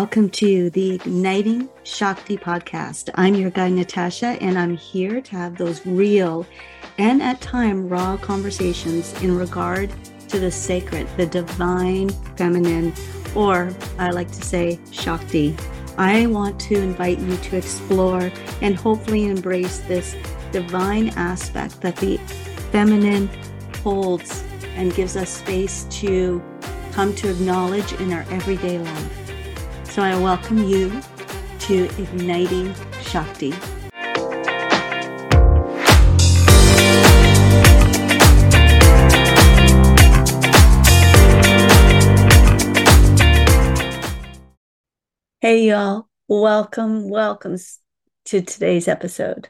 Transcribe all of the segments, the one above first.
Welcome to the Igniting Shakti podcast. I'm your guide, Natasha, and I'm here to have those real and at time raw conversations in regard to the sacred, the divine feminine, or I like to say Shakti. I want to invite you to explore and hopefully embrace this divine aspect that the feminine holds and gives us space to come to acknowledge in our everyday life. So I welcome you to Igniting Shakti. Hey, y'all. Welcome, welcome to today's episode.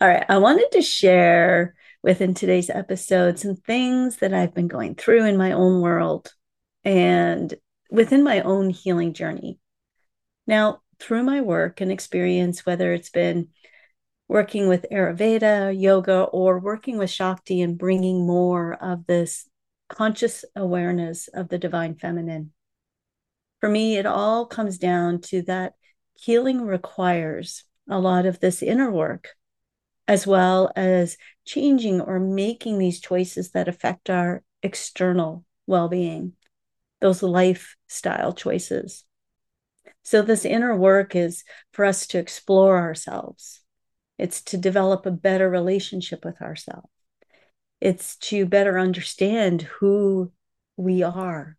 All right, I wanted to share within today's episode some things that I've been going through in my own world and within my own healing journey. Now, through my work and experience, whether it's been working with Ayurveda, yoga, or working with Shakti and bringing more of this conscious awareness of the divine feminine. For me, it all comes down to that healing requires a lot of this inner work, as well as changing or making these choices that affect our external well being those lifestyle choices. So, this inner work is for us to explore ourselves, it's to develop a better relationship with ourselves, it's to better understand who we are.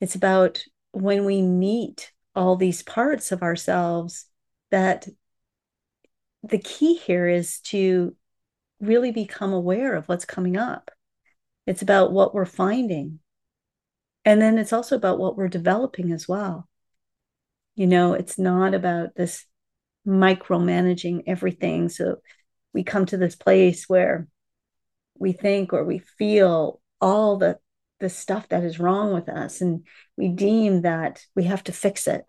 It's about when we meet all these parts of ourselves that the key here is to really become aware of what's coming up. It's about what we're finding. And then it's also about what we're developing as well. You know, it's not about this micromanaging everything. So we come to this place where we think or we feel all the the stuff that is wrong with us and we deem that we have to fix it.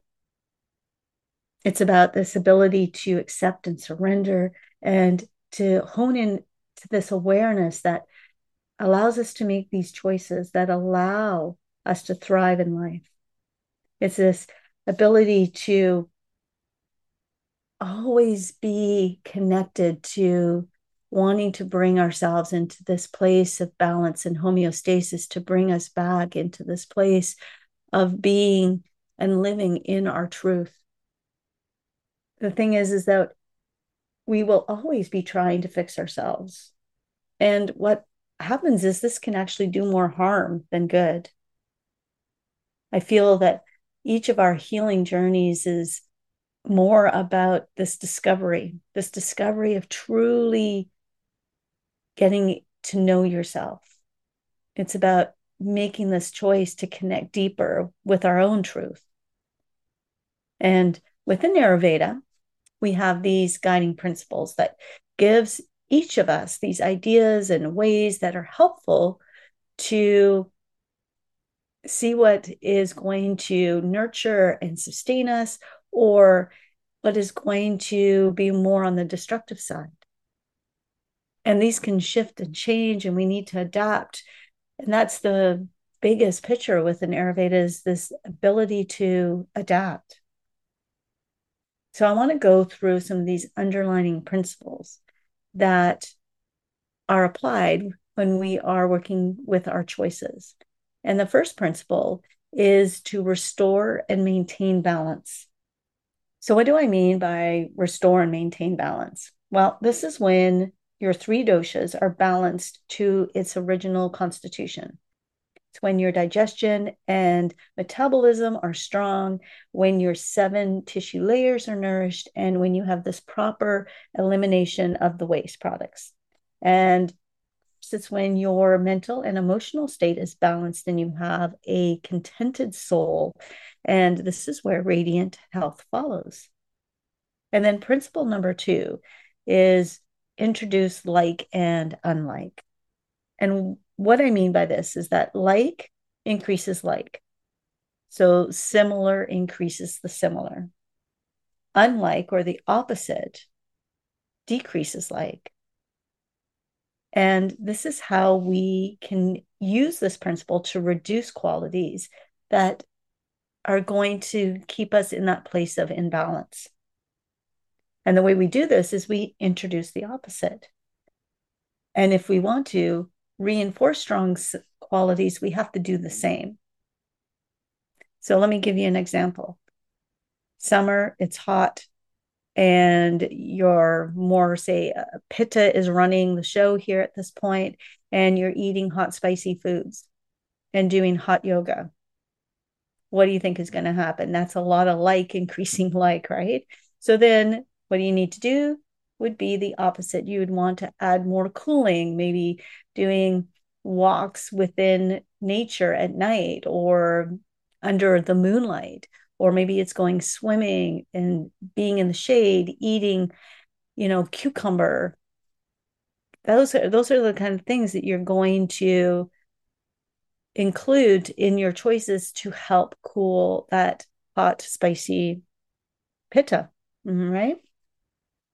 It's about this ability to accept and surrender and to hone in to this awareness that allows us to make these choices that allow us to thrive in life. It's this ability to always be connected to wanting to bring ourselves into this place of balance and homeostasis to bring us back into this place of being and living in our truth. The thing is, is that we will always be trying to fix ourselves. And what happens is this can actually do more harm than good. I feel that each of our healing journeys is more about this discovery, this discovery of truly getting to know yourself. It's about making this choice to connect deeper with our own truth. And within Ayurveda, we have these guiding principles that gives each of us these ideas and ways that are helpful to see what is going to nurture and sustain us or what is going to be more on the destructive side. And these can shift and change, and we need to adapt. And that's the biggest picture within Ayurveda is this ability to adapt. So I want to go through some of these underlining principles that are applied when we are working with our choices. And the first principle is to restore and maintain balance. So, what do I mean by restore and maintain balance? Well, this is when your three doshas are balanced to its original constitution. It's when your digestion and metabolism are strong, when your seven tissue layers are nourished, and when you have this proper elimination of the waste products. And it's when your mental and emotional state is balanced and you have a contented soul. And this is where radiant health follows. And then principle number two is introduce like and unlike. And what I mean by this is that like increases like. So similar increases the similar. Unlike or the opposite decreases like. And this is how we can use this principle to reduce qualities that are going to keep us in that place of imbalance. And the way we do this is we introduce the opposite. And if we want to reinforce strong qualities, we have to do the same. So let me give you an example. Summer, it's hot, and you're more, say, uh, Pitta is running the show here at this point, and you're eating hot, spicy foods and doing hot yoga. What do you think is going to happen? That's a lot of like increasing like, right? So then what do you need to do? Would be the opposite. You would want to add more cooling, maybe doing walks within nature at night or under the moonlight or maybe it's going swimming and being in the shade eating you know cucumber. Those are those are the kind of things that you're going to include in your choices to help cool that hot spicy pitta. Mm-hmm, right?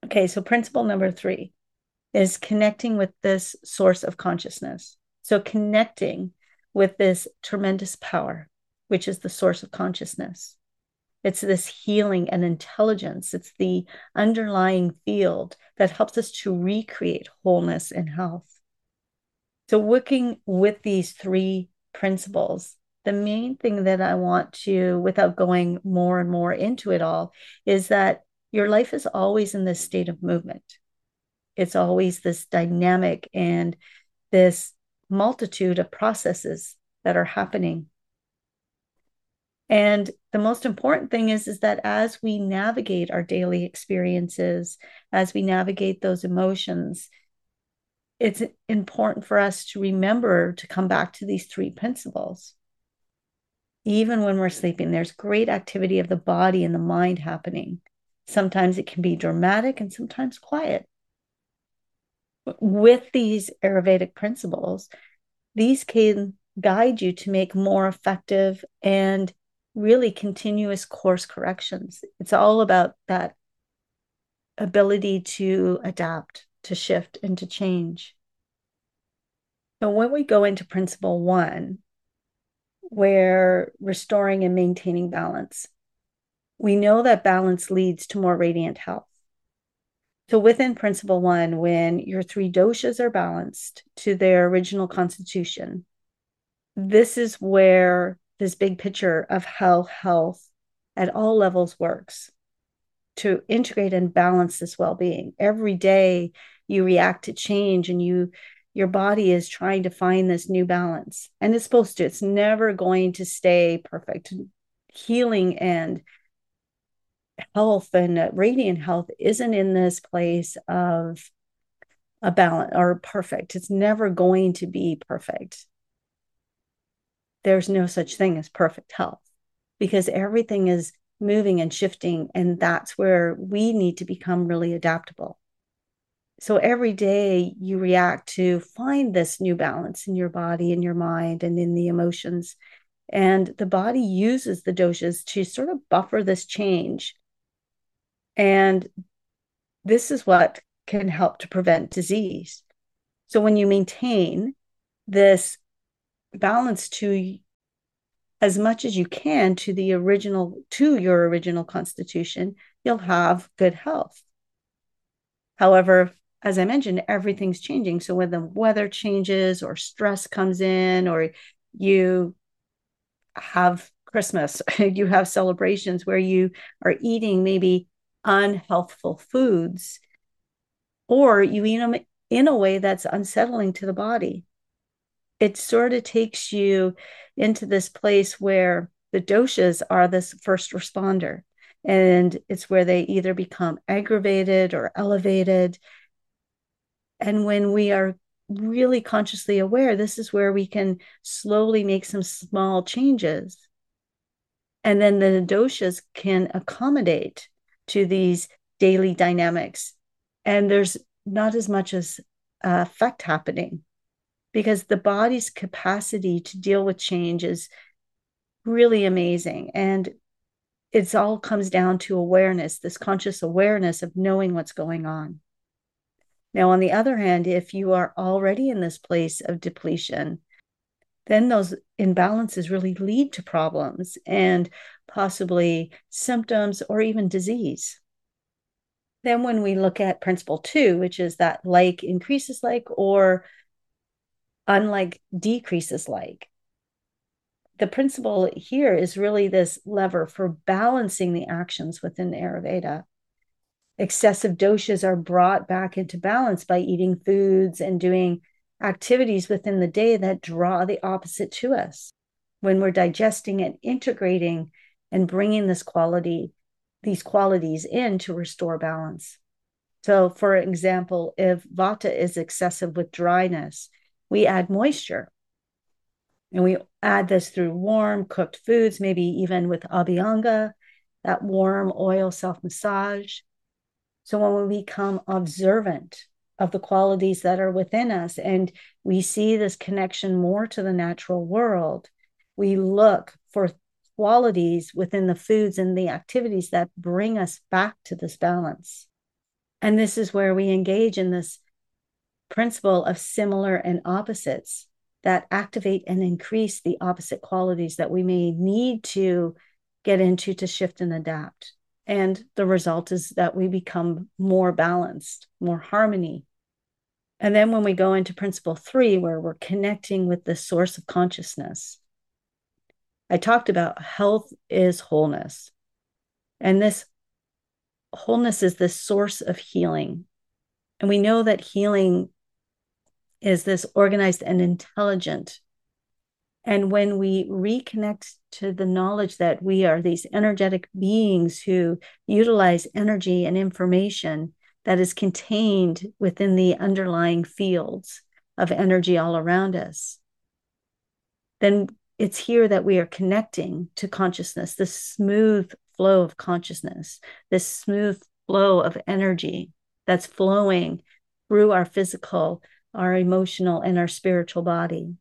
Okay so principle number 3 is connecting with this source of consciousness. So connecting with this tremendous power which is the source of consciousness. It's this healing and intelligence. It's the underlying field that helps us to recreate wholeness and health. So, working with these three principles, the main thing that I want to, without going more and more into it all, is that your life is always in this state of movement. It's always this dynamic and this multitude of processes that are happening and the most important thing is, is that as we navigate our daily experiences, as we navigate those emotions, it's important for us to remember to come back to these three principles. Even when we're sleeping, there's great activity of the body and the mind happening. Sometimes it can be dramatic and sometimes quiet. With these Ayurvedic principles, these can guide you to make more effective and really continuous course corrections. It's all about that ability to adapt, to shift, and to change. So when we go into principle one, where restoring and maintaining balance, we know that balance leads to more radiant health. So within principle one, when your three doshas are balanced to their original constitution, this is where this big picture of how health at all levels works to integrate and balance this well-being. Every day you react to change and you your body is trying to find this new balance. And it's supposed to it's never going to stay perfect. Healing and health and uh, radiant health isn't in this place of a balance or perfect. It's never going to be perfect there's no such thing as perfect health because everything is moving and shifting. And that's where we need to become really adaptable. So every day you react to find this new balance in your body, in your mind, and in the emotions. And the body uses the doshas to sort of buffer this change. And this is what can help to prevent disease. So when you maintain this balance to as much as you can to the original to your original constitution you'll have good health. However as i mentioned everything's changing. So when the weather changes or stress comes in or you have christmas you have celebrations where you are eating maybe unhealthful foods or you eat them in a way that's unsettling to the body it sort of takes you into this place where the doshas are this first responder and it's where they either become aggravated or elevated. And when we are really consciously aware this is where we can slowly make some small changes. And then the doshas can accommodate to these daily dynamics and there's not as much as uh, effect happening because the body's capacity to deal with change is really amazing. And it's all comes down to awareness, this conscious awareness of knowing what's going on. Now, on the other hand, if you are already in this place of depletion, then those imbalances really lead to problems and possibly symptoms or even disease. Then, when we look at principle two, which is that like increases like or unlike decreases like, the principle here is really this lever for balancing the actions within Ayurveda. Excessive doshas are brought back into balance by eating foods and doing activities within the day that draw the opposite to us. When we're digesting and integrating and bringing this quality, these qualities in to restore balance. So, for example, if vata is excessive with dryness, we add moisture. And we add this through warm cooked foods, maybe even with abhyanga, that warm oil self massage. So when we become observant of the qualities that are within us and we see this connection more to the natural world, we look for qualities within the foods and the activities that bring us back to this balance. And this is where we engage in this principle of similar and opposites that activate and increase the opposite qualities that we may need to get into to shift and adapt. And the result is that we become more balanced, more harmony. And then when we go into principle three, where we're connecting with the source of consciousness, I talked about health is wholeness. And this wholeness is the source of healing. And we know that healing is this organized and intelligent. And when we reconnect to the knowledge that we are these energetic beings who utilize energy and information that is contained within the underlying fields of energy all around us, then it's here that we are connecting to consciousness, this smooth flow of consciousness, this smooth flow of energy that's flowing through our physical our emotional, and our spiritual body.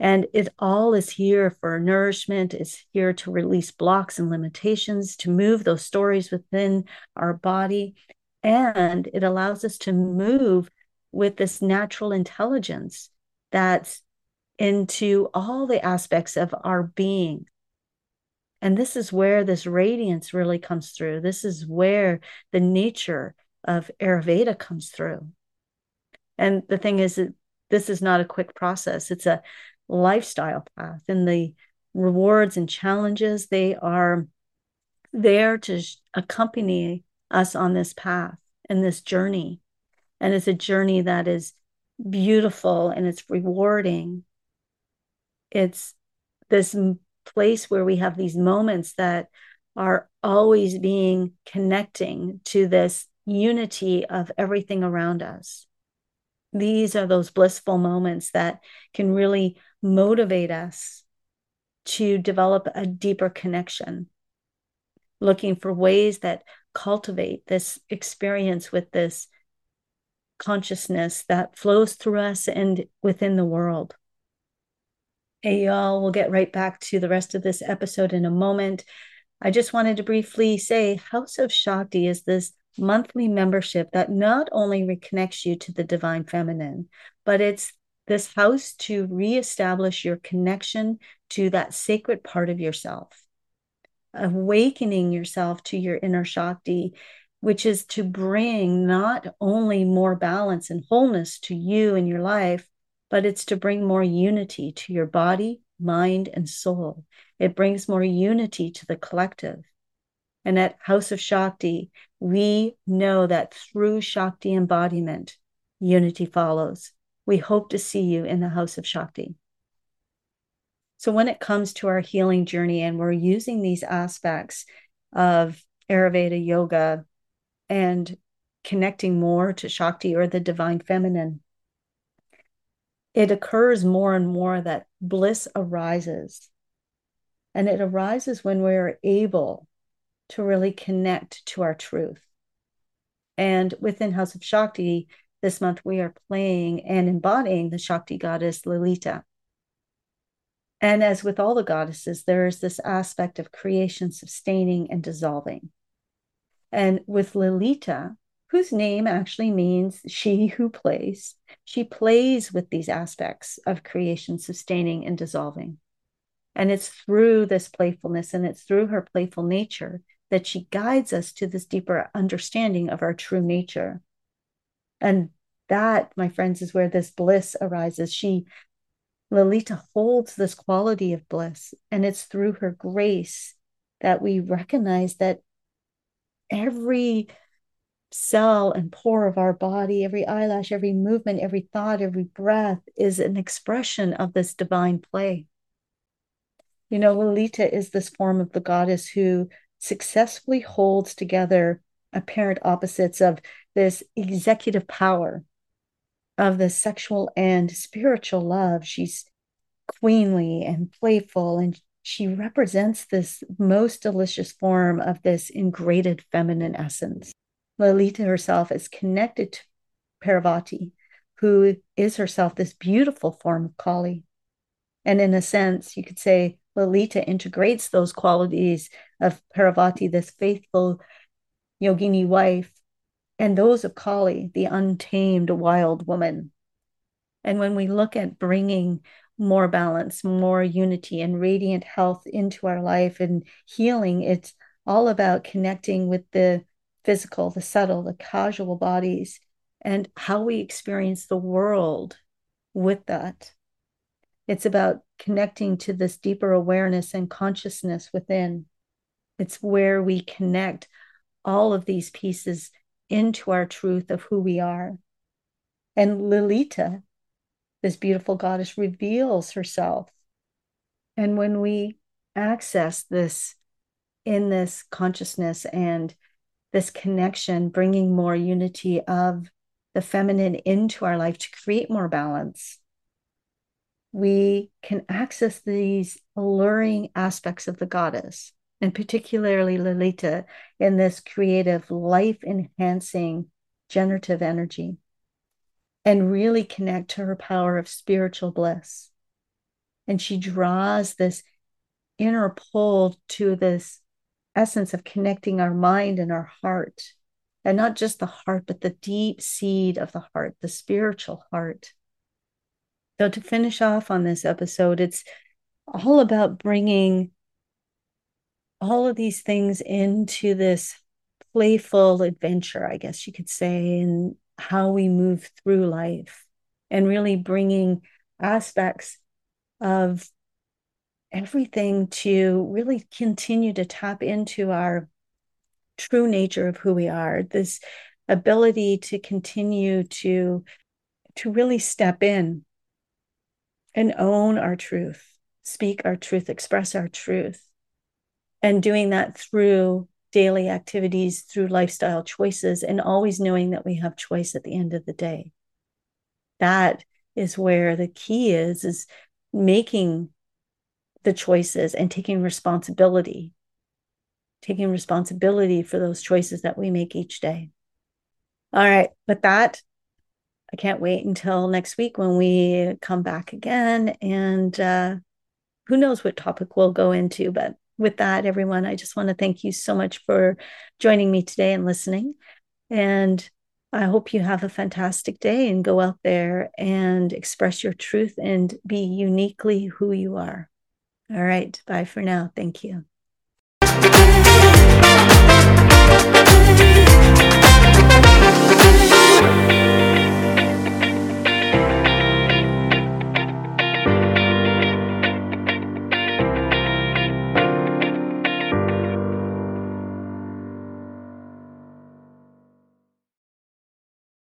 And it all is here for nourishment, it's here to release blocks and limitations, to move those stories within our body. And it allows us to move with this natural intelligence that's into all the aspects of our being. And this is where this radiance really comes through. This is where the nature of Ayurveda comes through. And the thing is that this is not a quick process. It's a lifestyle path. And the rewards and challenges, they are there to accompany us on this path and this journey. And it's a journey that is beautiful and it's rewarding. It's this place where we have these moments that are always being connecting to this unity of everything around us these are those blissful moments that can really motivate us to develop a deeper connection, looking for ways that cultivate this experience with this consciousness that flows through us and within the world. Hey, y'all, we'll get right back to the rest of this episode in a moment. I just wanted to briefly say Haus of Shakti is this monthly membership that not only reconnects you to the divine feminine, but it's this house to reestablish your connection to that sacred part of yourself, awakening yourself to your inner Shakti, which is to bring not only more balance and wholeness to you and your life, but it's to bring more unity to your body, mind, and soul. It brings more unity to the collective. And at Haus of Shakti, we know that through Shakti embodiment, unity follows. We hope to see you in the Haus of Shakti. So, when it comes to our healing journey, and we're using these aspects of Ayurveda yoga and connecting more to Shakti or the divine feminine, it occurs more and more that bliss arises. And it arises when we're able to really connect to our truth. And within Haus of Shakti, this month we are playing and embodying the Shakti goddess Lalita. And as with all the goddesses, there is this aspect of creation, sustaining, and dissolving. And with Lalita, whose name actually means she who plays. She plays with these aspects of creation, sustaining and dissolving. And it's through this playfulness and it's through her playful nature that she guides us to this deeper understanding of our true nature. And that, my friends, is where this bliss arises. She, Lalita, holds this quality of bliss, and it's through her grace that we recognize that every cell and pore of our body, every eyelash, every movement, every thought, every breath is an expression of this divine play. You know, Lalita is this form of the goddess who successfully holds together apparent opposites of this executive power of the sexual and spiritual love. She's queenly and playful, and she represents this most delicious form of this ingraded feminine essence. Lalita herself is connected to Parvati, who is herself this beautiful form of Kali. And in a sense, you could say Lalita integrates those qualities of Parvati, this faithful yogini wife, and those of Kali, the untamed wild woman. And when we look at bringing more balance, more unity, and radiant health into our life and healing, it's all about connecting with the physical, the subtle, the causal bodies, and how we experience the world with that. It's about connecting to this deeper awareness and consciousness within. It's where we connect all of these pieces into our truth of who we are. And Lalita, this beautiful goddess, reveals herself. And when we access this in this consciousness and this connection, bringing more unity of the feminine into our life to create more balance, we can access these alluring aspects of the goddess, and particularly Lalita, in this creative, life enhancing, generative energy, and really connect to her power of spiritual bliss. And she draws this inner pull to this essence of connecting our mind and our heart, and not just the heart, but the deep seed of the heart, the spiritual heart. So, to finish off on this episode, it's all about bringing all of these things into this playful adventure, I guess you could say, in how we move through life and really bringing aspects of everything to really continue to tap into our true nature of who we are. This ability to continue to to really step in and own our truth speak our truth express our truth and doing that through daily activities through lifestyle choices and always knowing that we have choice at the end of the day that is where the key is is making the choices and taking responsibility, taking responsibility for those choices that we make each day. All right, with that, I can't wait until next week when we come back again. And uh, who knows what topic we'll go into. But with that, everyone, I just want to thank you so much for joining me today and listening. And I hope you have a fantastic day and go out there and express your truth and be uniquely who you are. All right. Bye for now. Thank you.